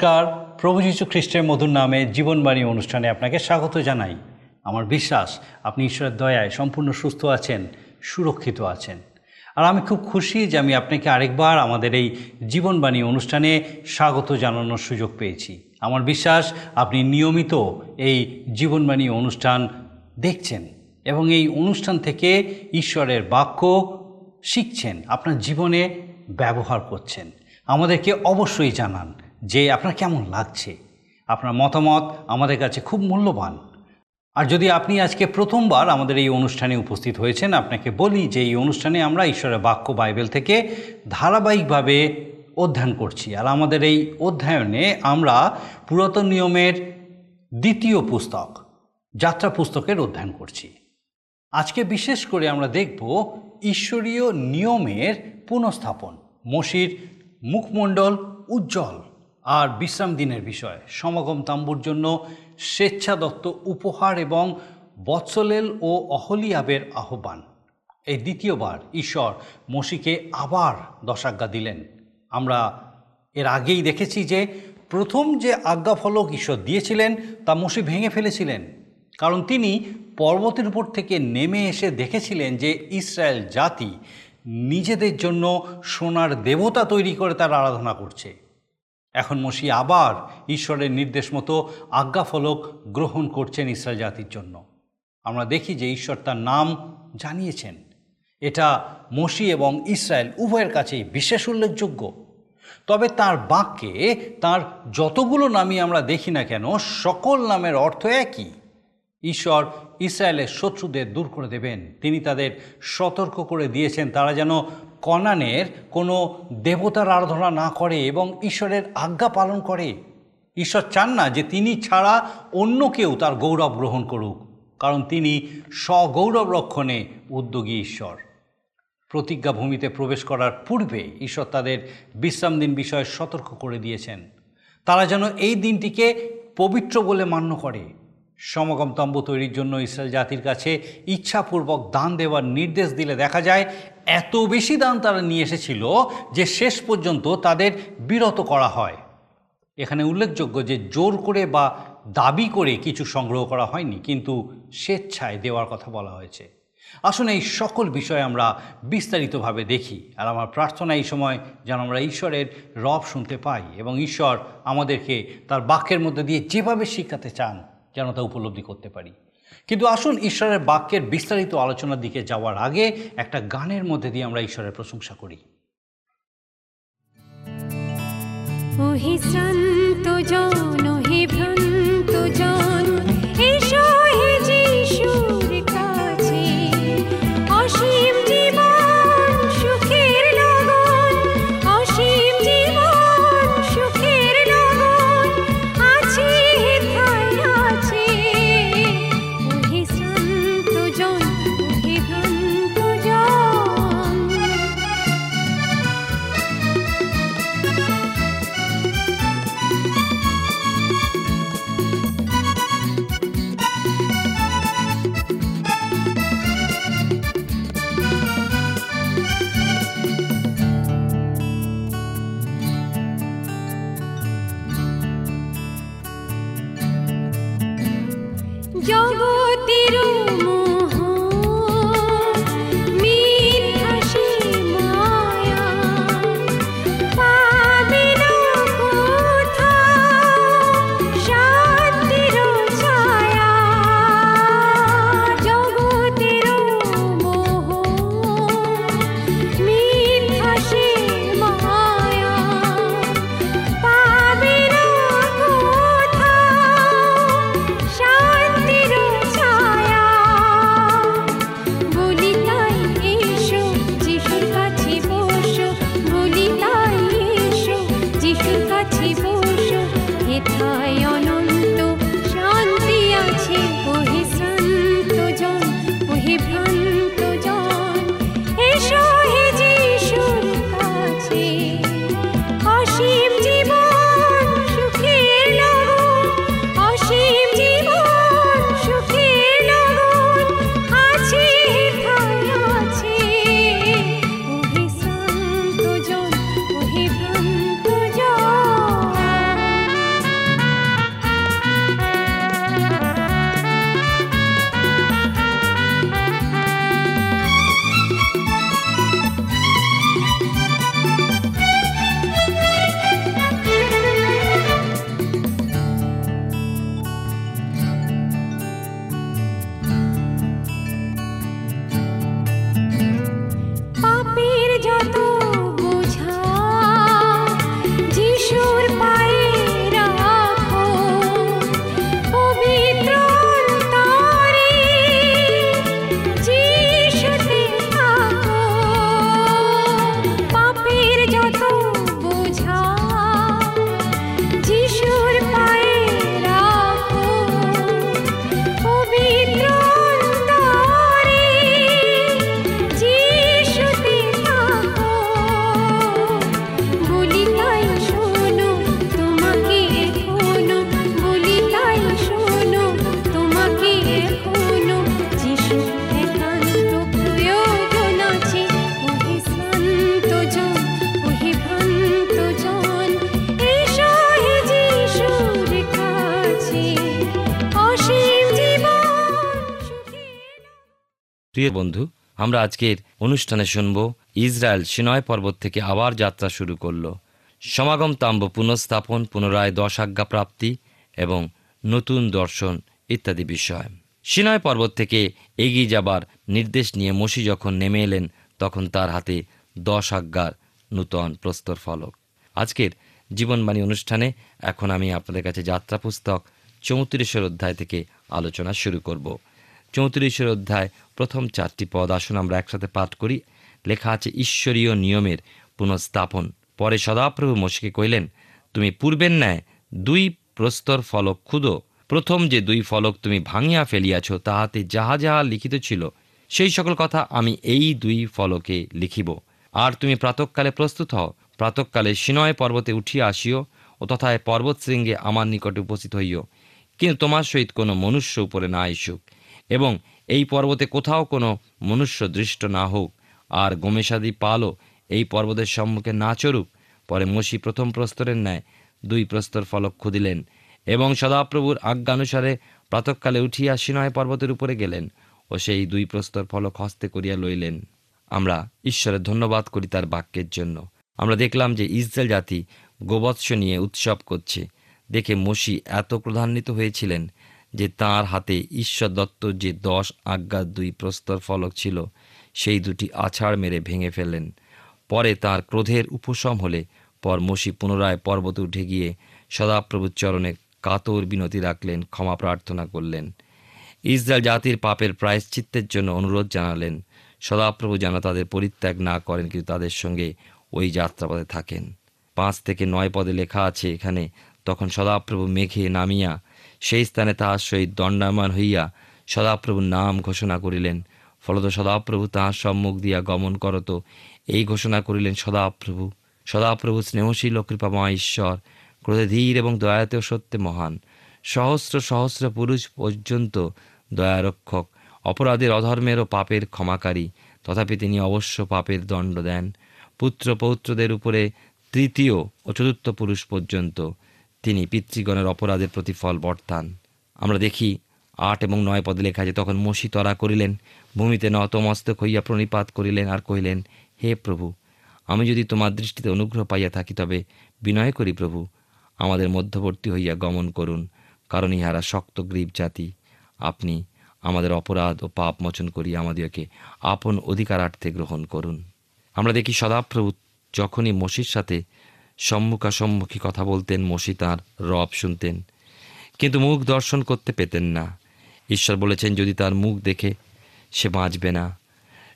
নমস্কার। প্রভু যীশু খ্রিস্টের মধুর নামে জীবনবাণী অনুষ্ঠানে আপনাকে স্বাগত জানাই। আমার বিশ্বাস, আপনি ঈশ্বরের দয়ায় সম্পূর্ণ সুস্থ আছেন, সুরক্ষিত আছেন। আর আমি খুব খুশি যে আমি আপনাকে আরেকবার আমাদের এই জীবনবাণী অনুষ্ঠানে স্বাগত জানানোর সুযোগ পেয়েছি। আমার বিশ্বাস, আপনি নিয়মিত এই জীবনবাণী অনুষ্ঠান দেখছেন এবং এই অনুষ্ঠান থেকে ঈশ্বরের বাক্য শিখছেন, আপনার জীবনে ব্যবহার করছেন। আমাদেরকে অবশ্যই জানান। যে আপনার কেমন লাগছে, আপনার মতামত আমাদের কাছে খুব মূল্যবান। আর যদি আপনি আজকে প্রথমবার আমাদের এই অনুষ্ঠানে উপস্থিত হয়েছেন, আপনাকে বলি যে এই অনুষ্ঠানে আমরা ঈশ্বরের বাক্য বাইবেল থেকে ধারাবাহিকভাবে অধ্যয়ন করছি। আর আমাদের এই অধ্যয়নে আমরা পুরাতন নিয়মের দ্বিতীয় পুস্তক, যাত্রা পুস্তকের অধ্যয়ন করছি। আজকে বিশেষ করে আমরা দেখব ঈশ্বরীয় নিয়মের পুনঃস্থাপন, মসির মুখমণ্ডল উজ্জ্বল। আর বিশ্রাম দিনের বিষয়। সমাগম তাম্বুর জন্য স্বেচ্ছাদত্ত উপহার এবং বৎসলেল ও অহলিয়াবের আহ্বান। এই দ্বিতীয়বার ঈশ্বর মসিকে আবার দশাজ্ঞা দিলেন। আমরা এর আগেই দেখেছি যে, প্রথম যে আজ্ঞাফলক ঈশ্বর দিয়েছিলেন তা মসি ভেঙে ফেলেছিলেন। কারণ তিনি পর্বতের উপর থেকে নেমে এসে দেখেছিলেন যে, ইসরায়েল জাতি নিজেদের জন্য সোনার দেবতা তৈরি করে তার আরাধনা করছে। এখন মসি আবার ঈশ্বরের নির্দেশ মতো আজ্ঞাফলক গ্রহণ করছেন ইসরায়েল জাতির জন্য। আমরা দেখি যে ঈশ্বর তার নাম জানিয়েছেন। এটা মসি এবং ইসরায়েল উভয়ের কাছেই বিশেষ উল্লেখযোগ্য। তবে তার বাক্যে তার যতগুলো নামই আমরা দেখি না কেন, সকল নামের অর্থ একই। ঈশ্বর ইসরায়েলের শত্রুদের দূর করে দেবেন। তিনি তাদের সতর্ক করে দিয়েছেন। তারা যেন কনানের কোনো দেবতার আরাধনা না করে এবং ঈশ্বরের আজ্ঞা পালন করে। ঈশ্বর চান না যে তিনি ছাড়া অন্য কেউ তার গৌরব গ্রহণ করুক, কারণ তিনি স্বগৌরব রক্ষণে উদ্যোগী ঈশ্বর। প্রতিজ্ঞা ভূমিতে প্রবেশ করার পূর্বে ঈশ্বর তাদের বিশ্রাম দিন বিষয়ে সতর্ক করে দিয়েছেন। তারা যেন এই দিনটিকে পবিত্র বলে মান্য করে। সমাগম তম্বু তৈরির জন্য ইসরায়েল জাতির কাছে ইচ্ছাপূর্বক দান দেওয়ার নির্দেশ দিলে দেখা যায় এত বেশি দান তারা নিয়ে এসেছিল যে শেষ পর্যন্ত তাদের বিরত করা হয়। এখানে উল্লেখযোগ্য যে জোর করে বা দাবি করে কিছু সংগ্রহ করা হয়নি, কিন্তু স্বেচ্ছায় দেওয়ার কথা বলা হয়েছে। আসুন এই সকল বিষয়ে আমরা বিস্তারিতভাবে দেখি, আর আমার প্রার্থনা এই সময় যেন আমরা ঈশ্বরের রব শুনতে পাই এবং ঈশ্বর আমাদেরকে তার বাক্যের মধ্যে দিয়ে যেভাবে শিখাতে চান যেন তা উপলব্ধি করতে পারি। কিন্তু আসুন ঈশ্বরের বাক্যের বিস্তারিত আলোচনার দিকে যাওয়ার আগে একটা গানের মধ্যে দিয়ে আমরা ঈশ্বরের প্রশংসা করি। জন প্রিয় বন্ধু, আমরা আজকের অনুষ্ঠানে শুনব ইসরায়েল সিনয় পর্বত থেকে আবার যাত্রা শুরু করল। সমাগম তাম্ব পুনঃস্থাপন, পুনরায় দশাজ্ঞা প্রাপ্তি এবং নতুন দর্শন ইত্যাদি বিষয়। সিনয় পর্বত থেকে এগিয়ে যাবার নির্দেশ নিয়ে মসি যখন নেমে এলেন, তখন তার হাতে দশ আজ্ঞার নূতন প্রস্তর ফলক। আজকের জীবনবাণী অনুষ্ঠানে এখন আমি আপনাদের কাছে যাত্রা পুস্তক চৌত্রিশের অধ্যায় থেকে আলোচনা শুরু করব। চৌত্রিশের অধ্যায় প্রথম চারটি পদ, আসুন আমরা একসাথে পাঠ করি। লেখা আছে, ঈশ্বরীয় নিয়মের পুনঃস্থাপন। পরে সদাপ্রভু মশিকে কইলেন তুমি পূর্বের ন্যায় দুই প্রস্তর ফলক খুদো। প্রথম যে দুই ফলক তুমি ভাঙিয়া ফেলিয়াছ, তাহাতে যাহা যাহা লিখিত ছিল, সেই সকল কথা আমি এই দুই ফলকে লিখিব। আর তুমি প্রাতকালে প্রস্তুত হও। প্রাতকালে সিনয় পর্বতে উঠিয়া আসিও ও তথায় পর্বত শৃঙ্গে আমার নিকটে উপস্থিত হইও। কিন্তু তোমার সহিত কোনো মনুষ্য উপরে না আসুক এবং এই পর্বতে কোথাও কোনো মনুষ্য দৃষ্ট না হোক। আর গমেশাদি পালও এই পর্বতের সম্মুখে না চড়ুক। পরে মসি প্রথম প্রস্তরের ন্যায় দুই প্রস্তর ফলক খুদিলেন এবং সদাপ্রভুর আজ্ঞানুসারে প্রাতকালে উঠিয়া সিনয় পর্বতের উপরে গেলেন ও সেই দুই প্রস্তর ফলক হস্তে করিয়া লইলেন। আমরা ঈশ্বরের ধন্যবাদ করি তার বাক্যের জন্য। আমরা দেখলাম যে ইসরায়েল জাতি গোবৎস নিয়ে উৎসব করছে। দেখে মসি এত ক্রধান্বিত হয়েছিলেন যে তার হাতে ঈশ্বর দত্ত যে দশ আজ্ঞার দুই প্রস্তর ফলক ছিল, সেই দুটি আছাড় মেরে ভেঙে ফেললেন। পরে তার ক্রোধের উপশম হলে পর মসি পুনরায় পর্বত উঠে গিয়ে সদাপ্রভুর চরণে কাতর বিনতি রাখলেন, ক্ষমা প্রার্থনা করলেন। ইসরায়েল জাতির পাপের প্রায়শ্চিত্তের জন্য অনুরোধ জানালেন সদাপ্রভু যেন তাদের পরিত্যাগ না করেন, কিন্তু তাদের সঙ্গে ওই যাত্রাপথে থাকেন। পাঁচ থেকে নয় পদে লেখা আছে এখানে, তখন সদাপ্রভু মেঘে নামিয়া সেই স্থানে তাহার সহিত দণ্ডায়মান হইয়া সদাপ্রভুর নাম ঘোষণা করিলেন। ফলত সদাপ্রভু তাহার সম্মুখ দিয়া গমন করত। এই ঘোষণা করিলেন সদাপ্রভু সদাপ্রভু স্নেহশীল ও কৃপাময় ঈশ্বর, ক্রোধে ধীর এবং দয়াতেও সত্যে মহান। সহস্র সহস্র পুরুষ পর্যন্ত দয়ারক্ষক অপরাধের অধর্মের ও পাপের ক্ষমাকারী, তথাপি তিনি অবশ্য পাপের দণ্ড দেন। পুত্র পৌত্রদের উপরে তৃতীয় ও চতুর্থ পুরুষ পর্যন্ত তিনি পিতৃগণের অপরাধের প্রতিফল বর্তান। আমরা দেখি আট এবং নয় পদে লেখা আছে, তখন মসি তরা করিলেন, ভূমিতে নতমস্তক হইয়া প্রণিপাত করিলেন আর কহিলেন, হে প্রভু, আমি যদি তোমার দৃষ্টিতে অনুগ্রহ পাইয়া থাকি তবে বিনয় করি প্রভু, আমাদের মধ্যবর্তী হইয়া গমন করুন, কারণ ইহারা শক্ত গ্রীব জাতি। আপনি আমাদের অপরাধ ও পাপ মোচন করিয়া আমাদেরকে আপন অধিকারার্থে গ্রহণ করুন। আমরা দেখি সদাপ্রভু যখনই মসির সাথে সম্মুখাসম্মুখী কথা বলতেন, মসি তাঁর রব শুনতেন, কিন্তু মুখ দর্শন করতে পেতেন না। ঈশ্বর বলেছেন, যদি তার মুখ দেখে সে বাঁচবে না।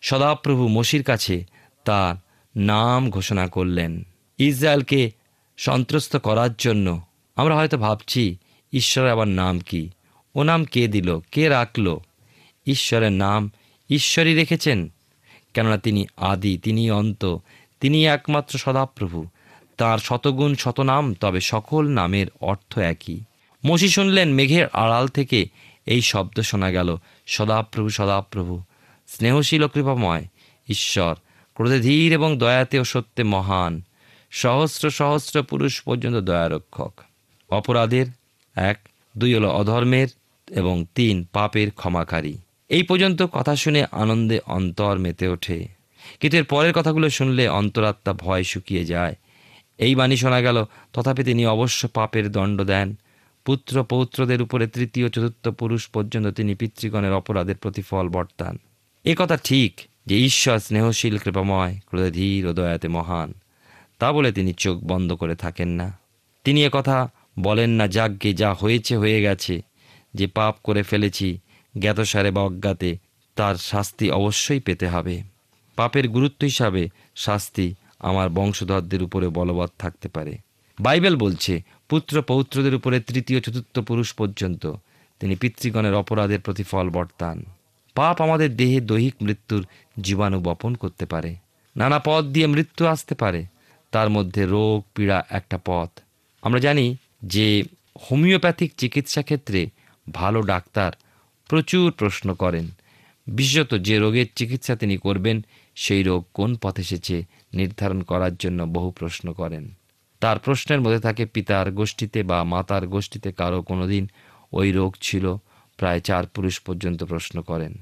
সদাপ্রভু মসির কাছে তার নাম ঘোষণা করলেন, ইসরায়েলকে সন্ত্রস্ত করার জন্য। আমরা হয়তো ভাবছি, ঈশ্বরের আবার নাম কি? ও নাম কে দিল? কে রাখল? ঈশ্বরের নাম ঈশ্বরই রেখেছেন। কেননা তিনি আদি তিনি অন্ত তিনি একমাত্র সদাপ্রভু। তার শতগুণ শতনাম, তবে সকল নামের অর্থ একই। মসি শুনলেন, মেঘের আড়াল থেকে এই শব্দ শোনা গেল, সদাপ্রভু সদাপ্রভু, স্নেহশীল ও কৃপাময়, ঈশ্বর, ক্রোধে ধীর এবং দয়াতে ও সত্যে মহান, সহস্র সহস্র পুরুষ পর্যন্ত দয়ারক্ষক। অপরাধের এক, দুই হলো অধর্মের এবং তিন পাপের ক্ষমাকারী। এই পর্যন্ত কথা শুনে আনন্দে অন্তর মেতে ওঠে। কিন্তু এর পরের কথাগুলো শুনলে অন্তরাত্মা ভয় শুকিয়ে যায়। এই বাণী শোনা গেল, তথাপি তিনি অবশ্য পাপের দণ্ড দেন। পুত্র পৌত্রদের উপরে তৃতীয় চতুর্থ পুরুষ পর্যন্ত তিনি পিতৃগণের অপরাধের প্রতিফল বর্তান। এ কথা ঠিক যে ঈশ্বর স্নেহশীল, কৃপাময় ক্রোধে ধীর ও দয়াতে মহান। তা বলে তিনি চোখ বন্ধ করে থাকেন না। তিনি কথা বলেন না, যাজ্ঞে যা হয়েছে হয়ে গেছে। যে পাপ করে ফেলেছি, জ্ঞাতসারে বা অজ্ঞাতে, তার শাস্তি অবশ্যই পেতে হবে। পাপের গুরুত্ব হিসাবে শাস্তি আমার বংশধরদের উপরে বলবৎ থাকতে পারে। বাইবেল বলছে, পুত্র পৌত্রদের উপরে তৃতীয়, চতুর্থ পুরুষ পর্যন্ত তিনি পিতৃগণের অপরাধের প্রতিফল বর্তান। পাপ আমাদের দেহে দৈহিক মৃত্যুর জীবাণু বপন করতে পারে। নানা পথ দিয়ে মৃত্যু আসতে পারে। তার মধ্যে রোগ, পীড়া একটা পথ। আমরা জানি যে হোমিওপ্যাথিক চিকিৎসা ক্ষেত্রে ভালো ডাক্তার প্রচুর প্রশ্ন করেন। বিশেষত যে রোগের চিকিৎসা তিনি করবেন, সেই রোগ কোন পথ এসেছে নির্ধারণ করার জন্য বহু প্রশ্ন করেন। তার প্রশ্নের মধ্যে থাকে, পিতার গোষ্ঠীতে বা মাতার গোষ্ঠীতে কারও কোনো দিন ওই রোগ ছিল? প্রায় চার পুরুষ পর্যন্ত প্রশ্ন করেন।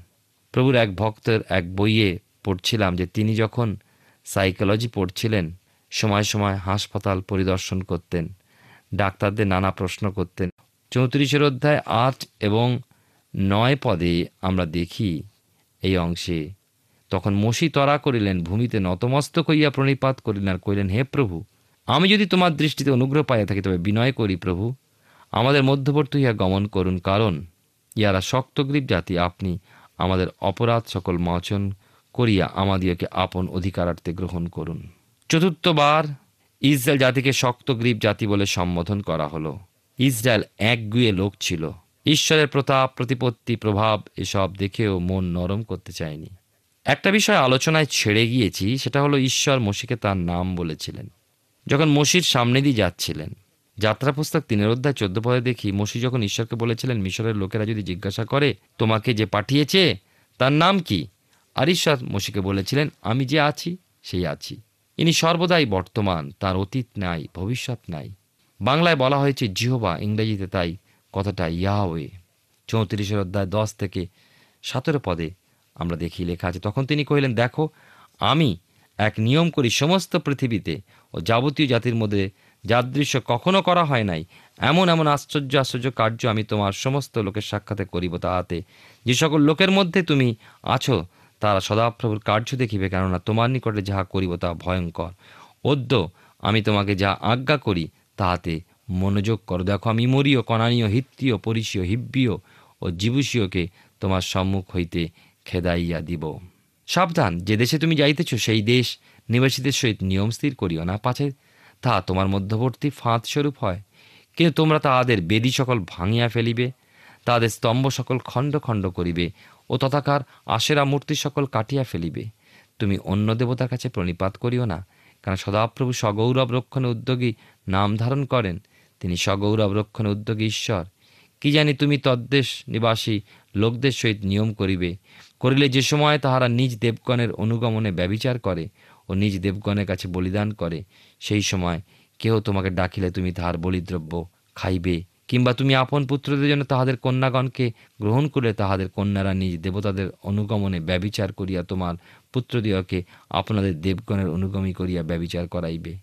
প্রভুর এক ভক্তের এক বইয়ে পড়ছিলাম যে তিনি যখন সাইকোলজি পড়ছিলেন, সময় সময় হাসপাতাল পরিদর্শন করতেন, ডাক্তারদের নানা প্রশ্ন করতেন। চৌত্রিশের অধ্যায় আট এবং নয় পদে আমরা দেখি এই অংশে, তখন মসি তরা করিলেন, ভূমিতে নতমস্তক হইয়া প্রণিপাত করিলেন আর কহিলেন, হে প্রভু, আমি যদি তোমার দৃষ্টিতে অনুগ্রহ পাইয়া থাকি, তবে বিনয় করি প্রভু। আমাদের মধ্যবর্তী হইয়া গমন করুন, কারণ ইহারা শক্তগ্রীব জাতি, আপনি আমাদের অপরাধ সকল মোচন করিয়া আমাদিওকে আপন অধিকারার্থে গ্রহণ করুন। চতুর্থবার ইসরায়েল জাতিকে শক্তগ্রীব জাতি বলে সম্বোধন করা হলো। ইসরায়েল একগুয়ে লোক ছিল। ঈশ্বরের প্রতাপ, প্রতিপত্তি, প্রভাব এসব দেখেও মন নরম করতে চায়নি। একটা বিষয় আলোচনায় ছেড়ে গিয়েছি, সেটা হলো ঈশ্বর মসিকে তার নাম বলেছিলেন। যখন মসির সামনে দিয়ে যাচ্ছিলেন যাত্রা পুস্তক তিনের অধ্যায় চোদ্দ পদে দেখি মসি যখন ঈশ্বরকে বলেছিলেন, মিশরের লোকেরা যদি জিজ্ঞাসা করে, তোমাকে যে পাঠিয়েছে, তার নাম কি? আর ঈশ্বর মসিকে বলেছিলেন, আমি যে আছি, সেই আছি। ইনি সর্বদাই বর্তমান, তার অতীত নাই, ভবিষ্যৎ নাই। বাংলায় বলা হয়েছে জিহবা ইংরেজিতে তাই কথাটা ইয়াওয়ে চৌত্রিশের অধ্যায় দশ থেকে সতেরো পদে আমরা দেখি লেখা আছে, তখন তিনি কহিলেন, দেখো, আমি এক নিয়ম করি সমস্ত পৃথিবীতে ও যাবতীয় জাতির মধ্যে যাদৃশ্য কখনো করা হয় নাই, এমন এমন আশ্চর্য আশ্চর্য কার্য আমি তোমার সমস্ত লোকের সাক্ষাতে করিব। তাহাতে যে সকল লোকের মধ্যে তুমি আছো, তারা সদাপ্রভুর কার্য দেখিবে, কেননা তোমার নিকটে যাহা করিব তা ভয়ঙ্কর। অদ্য আমি তোমাকে যা আজ্ঞা করি তাহাতে মনোযোগ করো। দেখো, আমি মরীয় কনানীয় হিত্তীয় পরিসীয় হিব্বীয় ও জীবুষীয়কে তোমার সম্মুখ হইতে খেদাইয়া দিব। সাবধান, যে দেশে তুমি যাইতেছ, সেই দেশ নিবাসীদের সহিত নিয়ম স্থির করিও না। পাছে তা তোমার মধ্যবর্তী ফাঁদ স্বরূপ হয়। কিন্তু তোমরা তাহাদের বেদি সকল ভাঙিয়া ফেলিবে, তাহাদের স্তম্ভ সকল খণ্ড খণ্ড করিবে ও তথাকার আশেরা মূর্তি সকল কাটিয়া ফেলিবে। তুমি অন্য দেবতার কাছে প্রণিপাত করিও না। কারণ সদাপ্রভু সগৌরব রক্ষণে উদ্যোগী নাম ধারণ করেন, তিনি সগৌরব রক্ষণে উদ্যোগী ঈশ্বর। কি জানি তুমি তদ্দেশ নিবাসী লোকদের সহিত নিয়ম করিবে। করিলে যে সময় তাহারা নিজ দেবগণের অনুগমনে ব্যবিচার করে ও নিজ দেবগণের কাছে বলিদান করে, সেই সময় কেহ তোমাকে ডাকিলে তুমি তাহার বলিদ্রব্য খাইবে। কিংবা তুমি আপন পুত্রদের জন্য তাহাদের কন্যাগণকে গ্রহণ করলে তাহাদের কন্যারা নিজ দেবতাদের অনুগমনে ব্যবিচার করিয়া তোমার পুত্রদিওকে আপনাদের দেবগণের অনুগমী করিয়া ব্যবিচার করাইবে।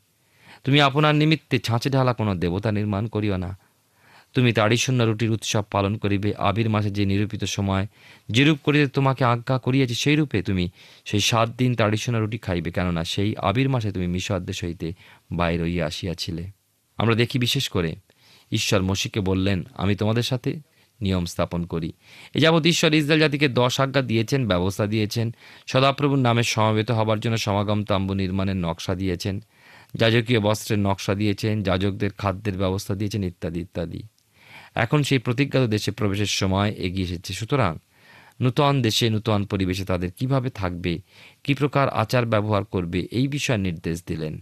তুমি আপনার নিমিত্তে ছাঁচে ঢালা কোনো দেবতা নির্মাণ করিও না। তুমি তাড়ি শূন্য রুটির উৎসব পালন করিবে। আবির মাসে যে নিরূপিত সময় যেরূপ করিতে তোমাকে আজ্ঞা করিয়াছে সেই রূপে তুমি সেই সাত দিন তাড়ি শূন্য রুটি খাইবে। কেননা সেই আবির মাসে তুমি মিশর দেশ হইতে বাইর হইয়া আসিয়াছিলে। আমরা দেখি বিশেষ করে ঈশ্বর মসিকে বললেন, আমি তোমাদের সাথে নিয়ম স্থাপন করি। এ যাবৎ ঈশ্বর ইসরায়েল জাতিকে দশ আজ্ঞা দিয়েছেন, ব্যবস্থা দিয়েছেন, সদাপ্রভুর নামে সমবেত হবার জন্য সমাগম তাম্বু নির্মাণের নকশা দিয়েছেন, যাজকীয় বস্ত্রের নকশা দিয়েছেন, যাজকদের খাদ্যের ব্যবস্থা দিয়েছেন, ইত্যাদি ইত্যাদি। এখন সেই প্রতিজ্ঞাত দেশে প্রবেশের সময় এগিয়ে এসেছে। সুতরাং নূতন দেশে, নূতন পরিবেশে তাদের কীভাবে থাকবে, কি প্রকার আচার ব্যবহার করবে, এই বিষয়ে নির্দেশ দিলেন।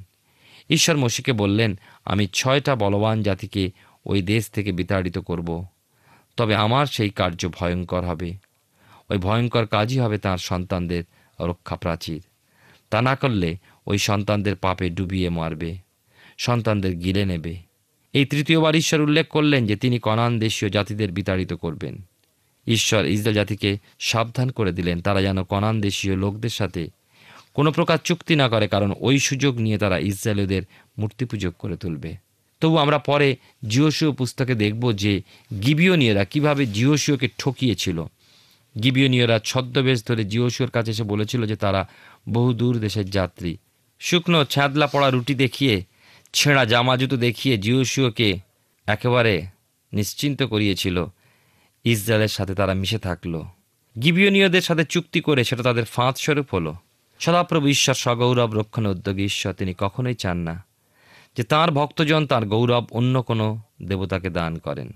ঈশ্বর মসিকে বললেন, আমি ছয়টা বলবান জাতিকে ওই দেশ থেকে বিতাড়িত করব। তবে আমার সেই কার্য ভয়ঙ্কর হবে। ওই ভয়ঙ্কর কাজই হবে তার সন্তানদের রক্ষা প্রাচীর তা না করলে ওই সন্তানদের পাপে ডুবিয়ে মারবে, সন্তানদের গিলে নেবে। এই তৃতীয়বার ঈশ্বর উল্লেখ করলেন যে তিনি কনান দেশীয় জাতিদের বিতাড়িত করবেন। ঈশ্বর ইসরায়েল জাতিকে সাবধান করে দিলেন, তারা যেন কনান দেশীয় লোকদের সাথে কোনো প্রকার চুক্তি না করে, কারণ ওই সুযোগ নিয়ে তারা ইসরায়েলদের মূর্তি পূজক করে তুলবে। তবু আমরা পরে জিওসিও পুস্তকে দেখব যে গিবিয়নীয়রা কীভাবে জিওসিওকে ঠকিয়েছিল। গিবিয়নীয়রা ছদ্মবেশ ধরে জিওসিওর কাছে এসে বলেছিল যে তারা বহু দূর দেশের যাত্রী। শুকনো ছ্যাদলা পড়া রুটি দেখিয়ে, ছেঁড়া জামা জুতো দেখিয়ে জিওসিওকে একেবারে নিশ্চিন্ত করিয়েছিল। ইসরায়েলের সাথে তারা মিশে থাকল। গিবিয়নীয়দের সাথে চুক্তি করে সেটা তাদের ফাঁদ স্বরূপ হলো। সদাপ্রভু ঈশ্বর সগৌরব রক্ষণে উদ্যোগী ঈশ্বর, তিনি কখনোই চান না। যে তাঁর ভক্তজন, তার গৌরব অন্য কোনো দেবতাকে দান করেন।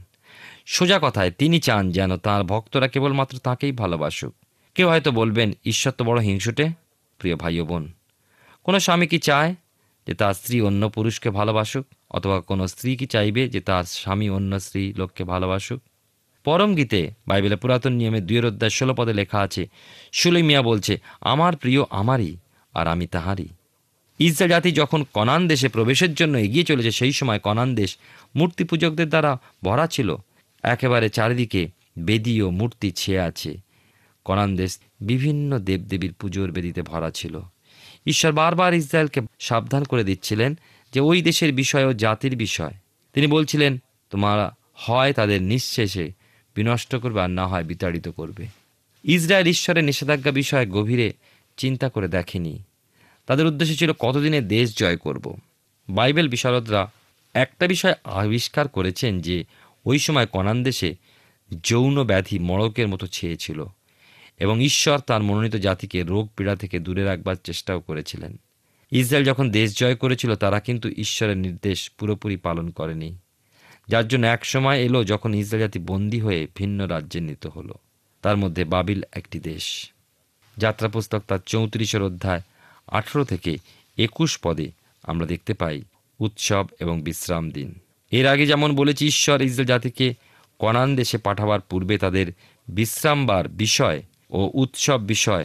সোজা কথায়, তিনি চান যেন তাঁর ভক্তরা কেবলমাত্র তাঁকেই ভালোবাসুক। কেউ হয়তো বলবেন, ঈশ্বর তো বড় হিংসুটে, প্রিয় ভাই ও বোন। কোনো স্বামী কি চায় যে তার স্ত্রী অন্য পুরুষকে ভালোবাসুক, অথবা কোনো স্ত্রী কি চাইবে যে তার স্বামী অন্য স্ত্রী লোককে ভালোবাসুক? পরম গীতে, বাইবেলের পুরাতন নিয়মে দুয়ের অধ্যায় ষোলো পদে লেখা আছে সুলাই মিয়া বলছে, আমার প্রিয় আমারই, আর আমি তাহারই। ইসরায়েল জাতি যখন কনান দেশে প্রবেশের জন্য এগিয়ে চলেছে, সেই সময় কনান দেশ মূর্তি পূজকদের দ্বারা ভরা ছিল। একেবারে চারিদিকে বেদি ও মূর্তি ছেয়ে আছে। কনান দেশ বিভিন্ন দেবদেবীর পুজোর বেদিতে ভরা ছিল। ঈশ্বর বারবার ইসরায়েলকে সাবধান করে দিচ্ছিলেন যে ওই দেশের বিষয় ও জাতির বিষয়। তিনি বলছিলেন, তোমরা হয় তাদের নিঃশেষে, বিনষ্ট করবে আর না হয় বিতাড়িত করবে। ইসরায়েল ঈশ্বরের নিষেধাজ্ঞা বিষয়ে গভীরে চিন্তা করে দেখেনি। তাদের উদ্দেশ্য ছিল কতদিনে দেশ জয় করব। বাইবেল বিশারদরা একটা বিষয় আবিষ্কার করেছেন যে, ওই সময় কনান দেশে যৌন ব্যাধি মড়কের মতো ছেয়েছিল এবং ঈশ্বর তার মনোনীত জাতিকে রোগ পীড়া থেকে দূরে রাখবার চেষ্টাও করেছিলেন। ইসরায়েল যখন দেশ জয় করেছিল, তারা কিন্তু ঈশ্বরের নির্দেশ পুরোপুরি পালন করেনি। যার জন্য এক সময় এলো যখন ইসরায়েল জাতি বন্দী হয়ে ভিন্ন রাজ্যে নিত হলো। তার মধ্যে বাবিল একটি দেশ। যাত্রা পুস্তক তার চৌত্রিশের অধ্যায় আঠেরো থেকে একুশ পদে আমরা দেখতে পাই উৎসব এবং বিশ্রাম দিন। এর আগে যেমন বলেছি, ঈশ্বর ইসরায়েল জাতিকে কনান দেশে পাঠাবার পূর্বে তাদের বিশ্রামবার বিষয় ও উৎসব বিষয়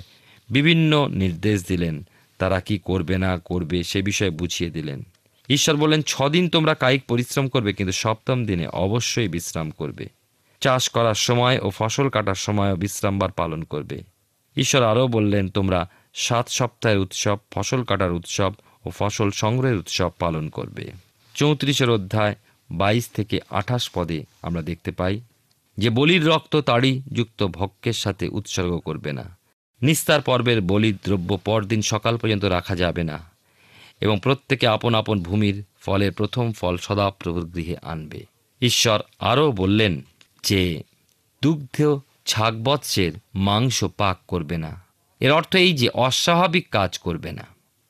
বিভিন্ন নির্দেশ দিলেন। তারা কি করবে না করবে সে বিষয়ে বুঝিয়ে দিলেন। ঈশ্বর বললেন, ছদিন তোমরা কায়িক পরিশ্রম করবে, কিন্তু সপ্তম দিনে অবশ্যই বিশ্রাম করবে। চাষ করার সময় ও ফসল কাটার সময়ও বিশ্রামবার পালন করবে। ঈশ্বর আরও বললেন, তোমরা সাত সপ্তাহের উৎসব, ফসল কাটার উৎসব ও ফসল সংগ্রহের উৎসব পালন করবে। চৌত্রিশের অধ্যায়, বাইশ থেকে আঠাশ পদে আমরা দেখতে পাই, যে বলির রক্ত তাড়ি যুক্ত ভক্কের সাথে উৎসর্গ করবে না। নিস্তার পর্বের বলির দ্রব্য পরদিন সকাল পর্যন্ত রাখা যাবে না এবং প্রত্যেকে আপন আপন ভূমির ফলের প্রথম ফল সদাপ্রভুর গৃহে আনবে। ঈশ্বর আরও বললেন যে, দুগ্ধ ছাগবৎসের মাংস পাক করবে না। এর অর্থ এই যে অস্বাভাবিক কাজ করবে না।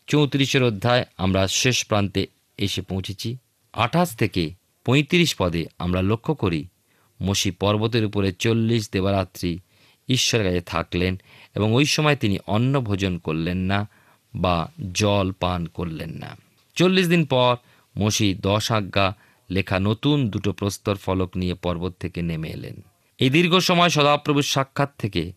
চৌত্রিশের অধ্যায় আমরা শেষ প্রান্তে এসে পৌঁছেছি। আঠাশ থেকে পঁয়ত্রিশ পদে আমরা লক্ষ্য করি মসি পর্বতের উপরে চল্লিশ দেবারাত্রি ঈশ্বরের কাছে থাকলেন এবং ওই সময় তিনি অন্ন ভোজন করলেন না বা জল পান করলেন না। চল্লিশ দিন পর মসি দশ আজ্ঞা লেখা নতুন দুটো প্রস্তর ফলক নিয়ে পর্বত থেকে নেমে এলেন। এই দীর্ঘ সময় সদাপ্রভুর সাক্ষাৎ থেকে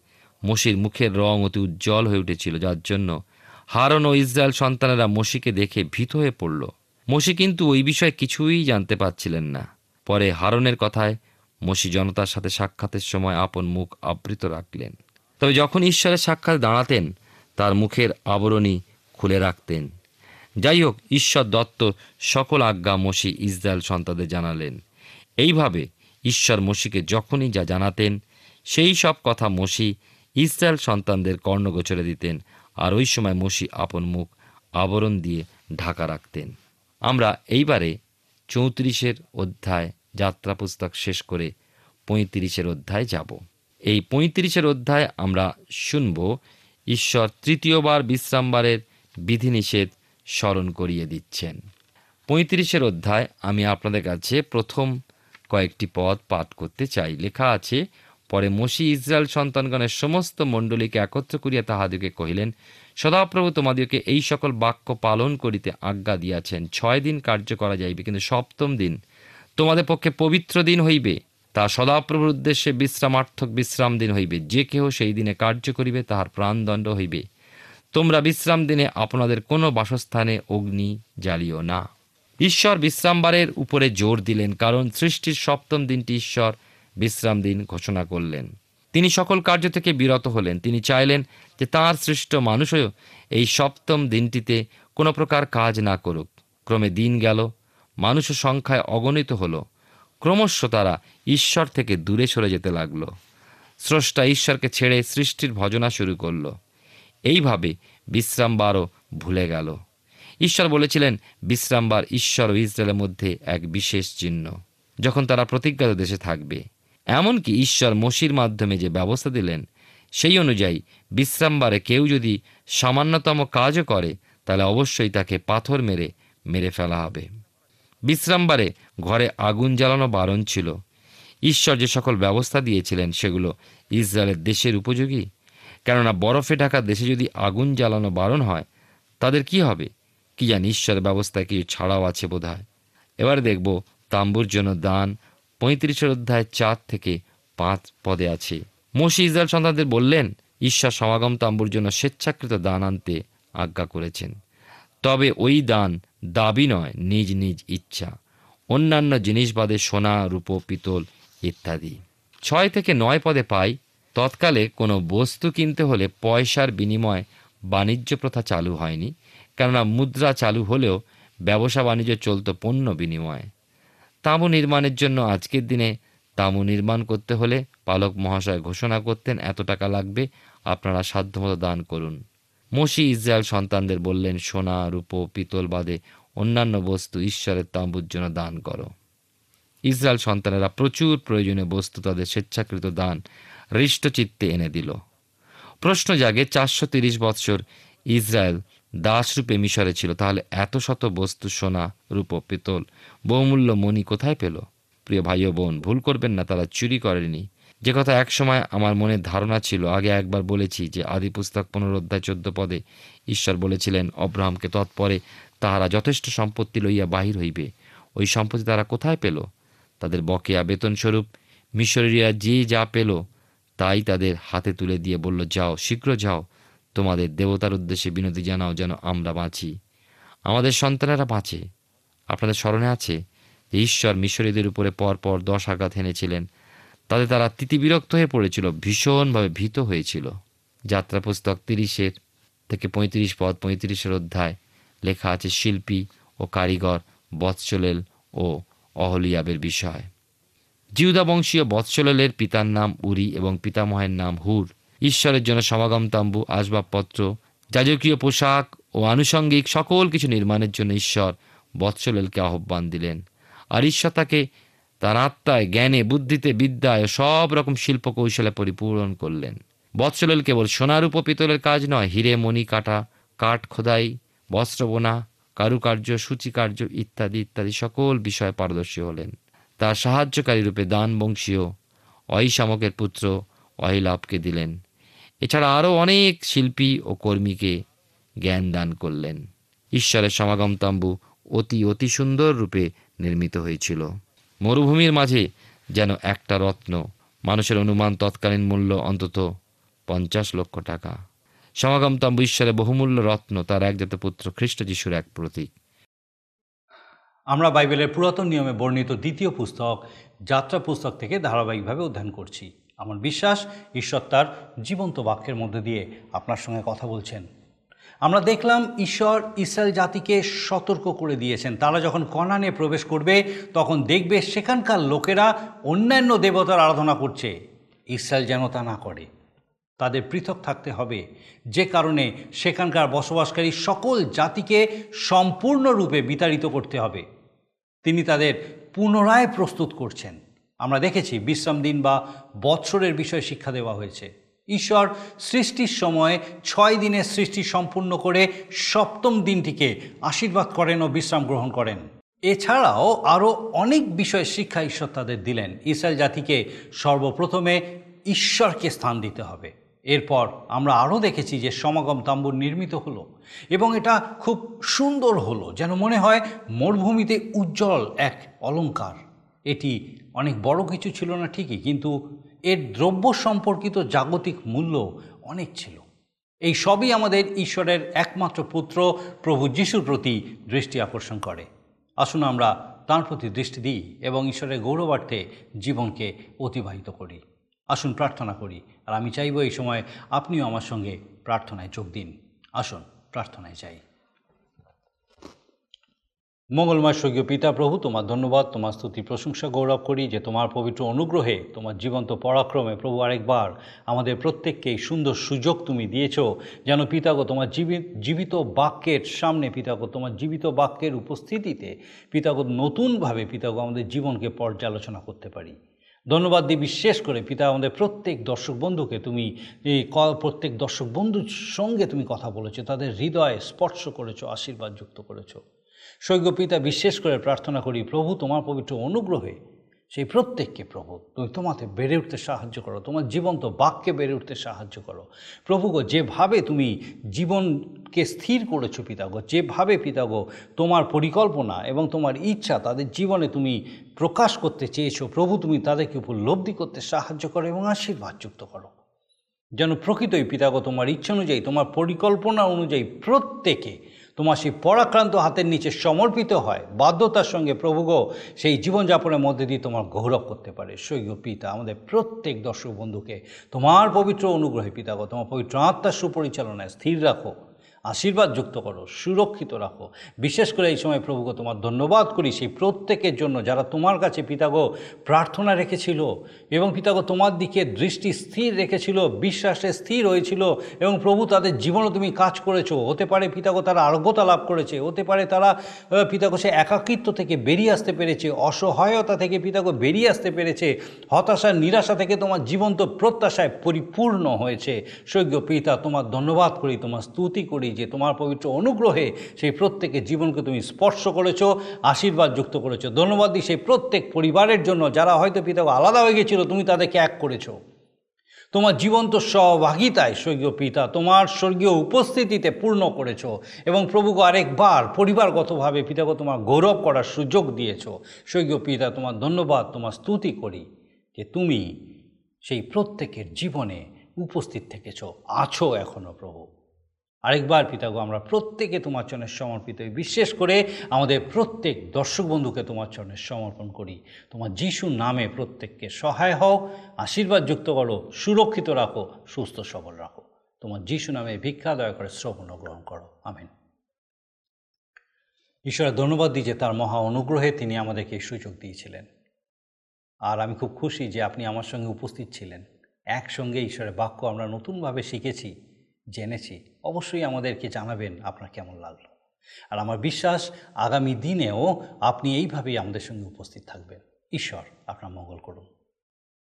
মসির মুখের রং অতি উজ্জ্বল হয়ে উঠেছিল, যার জন্য হারন ও ইসরায়েল সন্তানেরা মসিকে দেখে ভীত হয়ে পড়ল। মসি কিন্তু ওই বিষয়ে কিছুই জানতে পারছিলেন না। পরে হারনের কথায় মসি জনতার সাথে সাক্ষাতের সময় আপন মুখ আবৃত রাখলেন। তবে যখন ঈশ্বরের সাক্ষাৎ দাঁড়াতেন, তার মুখের আবরণী খুলে রাখতেন। যাই হোক, ঈশ্বর দত্ত সকল আজ্ঞা মসি ইসরায়েল সন্তানদের জানালেন। এইভাবে ঈশ্বর মসিকে যখনই যা জানাতেন, সেই সব কথা মসি ইসরায়েল সন্তানদের কর্ণগোচরে দিতেন, আর ওই সময় মসি আপন মুখ আবরণ দিয়ে ঢাকা রাখতেন। আমরা এইবারে চৌত্রিশের অধ্যায় যাত্রা পুস্তক শেষ করে পঁয়ত্রিশের অধ্যায় যাব। এই পঁয়ত্রিশের অধ্যায় আমরা শুনব, ঈশ্বর তৃতীয়বার বিশ্রামবারের বিধিনিষেধ স্মরণ করিয়ে দিচ্ছেন। পঁয়ত্রিশের অধ্যায় আমি আপনাদের কাছে প্রথম কয়েকটি পদ পাঠ করতে চাই। লেখা আছে পরে মসি ইসরায়েল সন্তানগণের সমস্ত মণ্ডলীকে একত্র করিয়া তাহাদিকে কহিলেন, সদাপ্রভু তোমাদিওকে এই সকল বাক্য পালন করিতে আজ্ঞা দিয়াছেন। ছয় দিন কার্য করা যাইবে, কিন্তু সপ্তম দিন। তোমাদের পক্ষে পবিত্র দিন হইবে। তা সদাপ্রভুর উদ্দেশ্যে বিশ্রামার্থক বিশ্রাম দিন হইবে। যে কেহ সেই দিনে কার্য করিবে, তাহার প্রাণদণ্ড হইবে। তোমরা বিশ্রাম দিনে আপনাদের কোনো বাসস্থানে অগ্নি জ্বালিও না। ঈশ্বর বিশ্রামবারের উপরে জোর দিলেন, কারণ সৃষ্টির সপ্তম দিনটি ঈশ্বর বিশ্রাম দিন ঘোষণা করলেন। তিনি সকল কার্য থেকে বিরত হলেন। তিনি চাইলেন যে তাঁর সৃষ্ট মানুষও এই সপ্তম দিনটিতে কোনো প্রকার কাজ না করুক। ক্রমে দিন গেল মানুষের সংখ্যায় অগণিত হলো। ক্রমশ তারা ঈশ্বর থেকে দূরে সরে যেতে লাগল। স্রষ্টা ঈশ্বরকে ছেড়ে সৃষ্টির ভজনা শুরু করল। এইভাবে বিশ্রামবারও ভুলে গেল। ঈশ্বর বলেছিলেন, বিশ্রামবার ঈশ্বর ও ইসরায়েলের মধ্যে এক বিশেষ চিহ্ন, যখন তারা প্রতিজ্ঞাত দেশে থাকবে। এমনকি ঈশ্বর মসির মাধ্যমে যে ব্যবস্থা দিলেন, সেই অনুযায়ী বিশ্রামবারে কেউ যদি সামান্যতম কাজও করে, তাহলে অবশ্যই তাকে পাথর মেরে মেরে ফেলা হবে। বিশ্রামবারে ঘরে আগুন জ্বালানো বারণ ছিল। ঈশ্বর যে সকল ব্যবস্থা দিয়েছিলেন, সেগুলো ইসরায়েলের দেশের উপযোগী। কেননা বরফে ঢাকা দেশে যদি আগুন জ্বালানো বারণ হয়, তাদের কি হবে? কি জানি ঈশ্বরের ব্যবস্থায় কিছু ছাড়াও আছে বোধ হয় এবারে দেখব তাম্বুর জন্য দান পঁয়ত্রিশের অধ্যায় চার থেকে পাঁচ পদে আছে। মসি ইসরায়েল সন্তানদের বললেন ঈশ্বর সমাগম তাম্বুর জন্য স্বেচ্ছাকৃত দান আনতে আজ্ঞা করেছেন। তবে ওই দান দাবি নয়, নিজ নিজ ইচ্ছা। অন্যান্য জিনিস বাদে সোনা, রূপো, পিতল ইত্যাদি। ছয় থেকে নয় পদে পাই, তৎকালে কোনো বস্তু কিনতে হলে পয়সার বিনিময় বাণিজ্য প্রথা চালু হয়নি, কেননা মুদ্রা চালু হলেও ব্যবসা বাণিজ্য চলত পণ্য বিনিময়ে। তাঁবু নির্মাণের জন্য আজকের দিনে তাঁবু নির্মাণ করতে হলে পালক মহাশয় ঘোষণা করতেন, এত টাকা লাগবে, আপনারা সাধ্যমতো দান করুন। মসি ইসরায়েল সন্তানদের বললেন, সোনা, রূপো, পিতল বাদে অন্যান্য বস্তু ঈশ্বরের তাঁবুর জন্য দান করো। ইসরায়েল সন্তানেরা প্রচুর প্রয়োজনীয় বস্তু তাদের স্বেচ্ছাকৃত দান হৃষ্টচিত্তে এনে দিল। প্রশ্ন জাগে, চারশো তিরিশ বৎসর ইসরায়েল দাসরূপে মিশরে ছিল। তাহলে এত শত বস্তু সোনা, রূপ, পিতল, বহুমূল্য মণি কোথায় পেল? প্রিয় ভাই ও বোন, ভুল করবেন না, তারা চুরি করেনি। যে কথা একসময় আমার মনে ধারণা ছিল, আগে একবার বলেছি যে আদি পুস্তক পনেরো অধ্যায় চোদ্দ পদে ঈশ্বর বলেছিলেন, অব্রাহামকে তৎপরে তাহারা যথেষ্ট সম্পত্তি লইয়া বাহির হইবে। ওই সম্পত্তি তারা কোথায় পেল? তাদের বকেয়া বেতনস্বরূপ মিশরীরা যে যা পেল, তাই তাদের হাতে তুলে দিয়ে বলল, যাও, শীঘ্র যাও তোমাদের দেবতার উদ্দেশ্যে বিনতি জানাও যেন আমরা বাঁচি। আমাদের সন্তানেরা বাঁচে। আপনাদের স্মরণে আছে যে ঈশ্বর মিশরীদের উপরে পর পর দশ আঘাত এনেছিলেন। তাতে তারা তিতিবিরক্ত হয়ে পড়েছিল, ভীষণভাবে ভীত হয়েছিল। যাত্রা পুস্তক তিরিশের থেকে পঁয়ত্রিশ পদ, পঁয়ত্রিশের অধ্যায় লেখা আছে শিল্পী ও কারিগর বৎসলেল ও অহলিয়াবের বিষয়। জিউদা বংশীয় বৎসলেলের পিতার নাম উরি এবং পিতামহের নাম হুর। ঈশ্বরের জন্য সমাগম তাম্বু, আসবাবপত্র, যাজকীয় পোশাক ও আনুষঙ্গিক সকল কিছু নির্মাণের জন্য ঈশ্বর বৎসলেলকে আহ্বান দিলেন। আর ঈশ্বর তাকে, তার আত্মায়, জ্ঞানে, বুদ্ধিতে, বিদ্যায় সব রকম শিল্প কৌশলে পরিপূরণ করলেন। বৎসলেল কেবল সোনার উপ পিতলের কাজ নয়, হিরে, মণি, কাটা, কাঠ, খোদাই বস্ত্র বোনা কারুকার্য, সূচিকার্য ইত্যাদি ইত্যাদি সকল বিষয়ে পারদর্শী হলেন। তার সাহায্যকারী রূপে দান বংশীয় অহিশামকের পুত্র অহিলাভকে দিলেন। এছাড়া আরও অনেক শিল্পী ও কর্মীকে জ্ঞান দান করলেন। ঈশ্বরের সমাগম তাম্বু অতি অতি সুন্দর রূপে নির্মিত হয়েছিল। মরুভূমির মাঝে যেন একটা রত্ন মানুষের অনুমান তৎকালীন মূল্য অন্তত পঞ্চাশ লক্ষ টাকা। সমাগম তাম্বু ঈশ্বরের বহুমূল্য রত্ন তার একজাত পুত্র খ্রিস্ট যিশুর এক প্রতীক। আমরা বাইবেলের পুরাতন নিয়মে বর্ণিত দ্বিতীয় পুস্তক যাত্রা পুস্তক থেকে ধারাবাহিকভাবে অধ্যয়ন করছি। আমার বিশ্বাস ঈশ্বর তার জীবন্ত বাক্যের মধ্যে দিয়ে আপনার সঙ্গে কথা বলছেন। আমরা দেখলাম ঈশ্বর ইসরায়েল জাতিকে সতর্ক করে দিয়েছেন। তারা যখন কনানে প্রবেশ করবে, তখন দেখবে সেখানকার লোকেরা অন্যান্য দেবতার আরাধনা করছে। ইসরায়েল যেন তা না করে। তাদের পৃথক থাকতে হবে। যে কারণে সেখানকার বসবাসকারী সকল জাতিকে সম্পূর্ণরূপে বিতাড়িত করতে হবে। তিনি তাদের পুনরায় প্রস্তুত করছেন। আমরা দেখেছি বিশ্রাম দিন বা বৎসরের বিষয়ে শিক্ষা দেওয়া হয়েছে। ঈশ্বর সৃষ্টির সময় ছয় দিনের সৃষ্টি সম্পূর্ণ করে সপ্তম দিনটিকে আশীর্বাদ করেন ও বিশ্রাম গ্রহণ করেন। এছাড়াও আরও অনেক বিষয়ে শিক্ষা ঈশ্বর তাদের দিলেন। ইসরায়েল জাতিকে সর্বপ্রথমে ঈশ্বরকে স্থান দিতে হবে। এরপর আমরা আরও দেখেছি যে সমাগম তাম্বুর নির্মিত হলো এবং এটা খুব সুন্দর হলো, যেন মনে হয় মরুভূমিতে উজ্জ্বল এক অলঙ্কার এটি অনেক বড় কিছু ছিল না ঠিকই, কিন্তু এর দ্রব্য সম্পর্কিত জাগতিক মূল্য অনেক ছিল। এই সবই আমাদের ঈশ্বরের একমাত্র পুত্র প্রভু যিশুর প্রতি দৃষ্টি আকর্ষণ করে। আসুন আমরা তাঁর প্রতি দৃষ্টি দিই এবং ঈশ্বরের গৌরবার্থে জীবনকে অতিবাহিত করি। আসুন প্রার্থনা করি, আর আমি চাইব এই সময় আপনিও আমার সঙ্গে প্রার্থনায় যোগ দিন। আসুন, প্রার্থনায় যাই। মঙ্গলময় স্বর্গীয় পিতা প্রভু তোমার ধন্যবাদ, তোমার স্তুতি, প্রশংসা গৌরব করি যে তোমার পবিত্র অনুগ্রহে, তোমার জীবন্ত পরাক্রমে প্রভু আরেকবার আমাদের প্রত্যেককে এই সুন্দর সুযোগ তুমি দিয়েছ, যেন পিতাগো তোমার জীবিত জীবিত বাক্যের সামনে, পিতাগো তোমার জীবিত বাক্যের উপস্থিতিতে, পিতাগো নতুনভাবে পিতাগো আমাদের জীবনকে পর্যালোচনা করতে পারি। ধন্যবাদ দিই বিশেষ করে পিতা আমাদের প্রত্যেক দর্শক বন্ধুকে, তুমি এই প্রত্যেক দর্শক বন্ধুর সঙ্গে তুমি কথা বলেছ, তাদের হৃদয়ে স্পর্শ করেছ, আশীর্বাদ যুক্ত করেছ। সৈক্য পিতা বিশেষ করে প্রার্থনা করি, প্রভু, তোমার পবিত্র অনুগ্রহে সেই প্রত্যেককে প্রভু, তুমি তোমাতে বেড়ে উঠতে সাহায্য করো, তোমার জীবন্ত বাক্যে বেড়ে উঠতে সাহায্য করো। প্রভু গো, যেভাবে তুমি জীবনকে স্থির করেছ পিতাগো, যেভাবে পিতাগো তোমার পরিকল্পনা এবং তোমার ইচ্ছা তাদের জীবনে তুমি প্রকাশ করতে চেয়েছো, প্রভু, তুমি তাদেরকে উপলব্ধি করতে সাহায্য করো এবং আশীর্বাদ যুক্ত করো। যেন প্রকৃতই পিতাগো, তোমার ইচ্ছা অনুযায়ী, তোমার পরিকল্পনা অনুযায়ী প্রত্যেকে তোমার সেই পরাক্রান্ত হাতের নিচে সমর্পিত হয়। বাধ্যতার সঙ্গে প্রভুগ সেই জীবনযাপনের মধ্যে দিয়ে তোমার গৌরব করতে পারে। সৈয় পিতা, আমাদের প্রত্যেক দর্শক বন্ধুকে তোমার পবিত্র অনুগ্রহে পিতাগ তোমার পবিত্র আত্মার সুপরিচালনায় স্থির রাখো। আশীর্বাদ যুক্ত করো, সুরক্ষিত রাখো। বিশেষ করে এই সময় প্রভুকে তোমার ধন্যবাদ করি, সেই প্রত্যেকের জন্য যারা তোমার কাছে পিতাগো প্রার্থনা রেখেছিল এবং পিতাগো তোমার দিকে দৃষ্টি স্থির রেখেছিল, বিশ্বাসে স্থির হয়েছিল এবং প্রভু তাদের জীবনে তুমি কাজ করেছ। হতে পারে পিতাগো তারা আরোগ্যতা লাভ করেছে, হতে পারে তারা পিতাগো সে একাকিত্ব থেকে বেরিয়ে আসতে পেরেছে, অসহায়তা থেকে পিতাগো বেরিয়ে আসতে পেরেছে, হতাশা, নিরাশা থেকে তোমার জীবন্ত প্রত্যাশায় পরিপূর্ণ হয়েছে। সৈক্য পিতা, তোমার ধন্যবাদ করি, তোমার স্তুতি করি যে তোমার পবিত্র অনুগ্রহে সেই প্রত্যেকের জীবনকে তুমি স্পর্শ করেছ, আশীর্বাদ যুক্ত করেছ। ধন্যবাদ দিই সেই প্রত্যেক পরিবারের জন্য যারা হয়তো পিতা আলাদা হয়ে গেছিল, তুমি তাদেরকে এক করেছ। তোমার জীবন্ত সহভাগিতায় স্বর্গীয় পিতা তোমার স্বর্গীয় উপস্থিতিতে পূর্ণ করেছ এবং প্রভুকে আরেকবার পরিবারগতভাবে পিতাকে তোমার গৌরব করার সুযোগ দিয়েছ। স্বর্গীয় পিতা তোমার ধন্যবাদ, তোমার স্তুতি করি যে তুমি সেই প্রত্যেকের জীবনে উপস্থিত থেকেছ। আছো এখনও প্রভু। আরেকবার পিতাগো, আমরা প্রত্যেকে তোমার চরণে সমর্পিত। বিশেষ করে আমাদের প্রত্যেক দর্শক বন্ধুকে তোমার চরণে সমর্পণ করি। তোমার যিশু নামে প্রত্যেককে সহায় হও, আশীর্বাদ যুক্ত করো, সুরক্ষিত রাখো, সুস্থ সবল রাখো। তোমার যিশু নামে ভিক্ষা দয়া করে শ্রবণ গ্রহণ করো। আমেন। ঈশ্বরের ধন্যবাদ দিই যে তার মহা অনুগ্রহে তিনি আমাদেরকে এই সুযোগ দিয়েছিলেন। আর আমি খুব খুশি যে আপনি আমার সঙ্গে উপস্থিত ছিলেন। একসঙ্গে ঈশ্বরের বাক্য আমরা নতুনভাবে শিখেছি। জেনেছি, অবশ্যই আমাদেরকে জানাবেন আপনার কেমন লাগল। আর আমার বিশ্বাস, আগামী দিনেও আপনি এইভাবেই আমাদের সঙ্গে উপস্থিত থাকবেন। ঈশ্বর আপনার মঙ্গল করুন।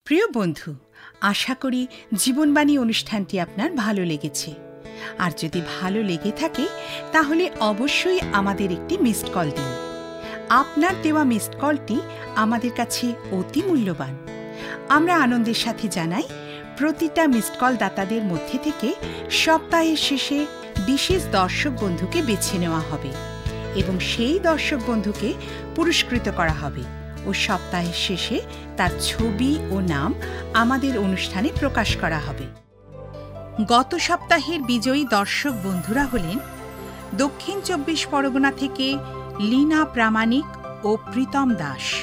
প্রিয় বন্ধু, আশা করি জীবনবাণী অনুষ্ঠানটি আপনার ভালো লেগেছে। আর যদি ভালো লেগে থাকে, তাহলে অবশ্যই আমাদের একটি মিসড কল দিন। আপনার দেওয়া মিসড কলটি আমাদের কাছে অতি মূল্যবান। আমরা আনন্দের সাথে জানাই প্রতিটা মিসড কল দাতাদের মধ্যে থেকে সপ্তাহের শেষে বিশেষ দর্শক বন্ধুকে বেছে নেওয়া হবে এবং সেই দর্শক বন্ধুকে পুরস্কৃত করা হবে ও সপ্তাহের শেষে তার ছবি ও নাম আমাদের অনুষ্ঠানে প্রকাশ করা হবে। গত সপ্তাহের বিজয়ী দর্শক বন্ধুরা হলেন দক্ষিণ চব্বিশ পরগনা থেকে লীনা প্রামাণিক ও প্রীতম দাস।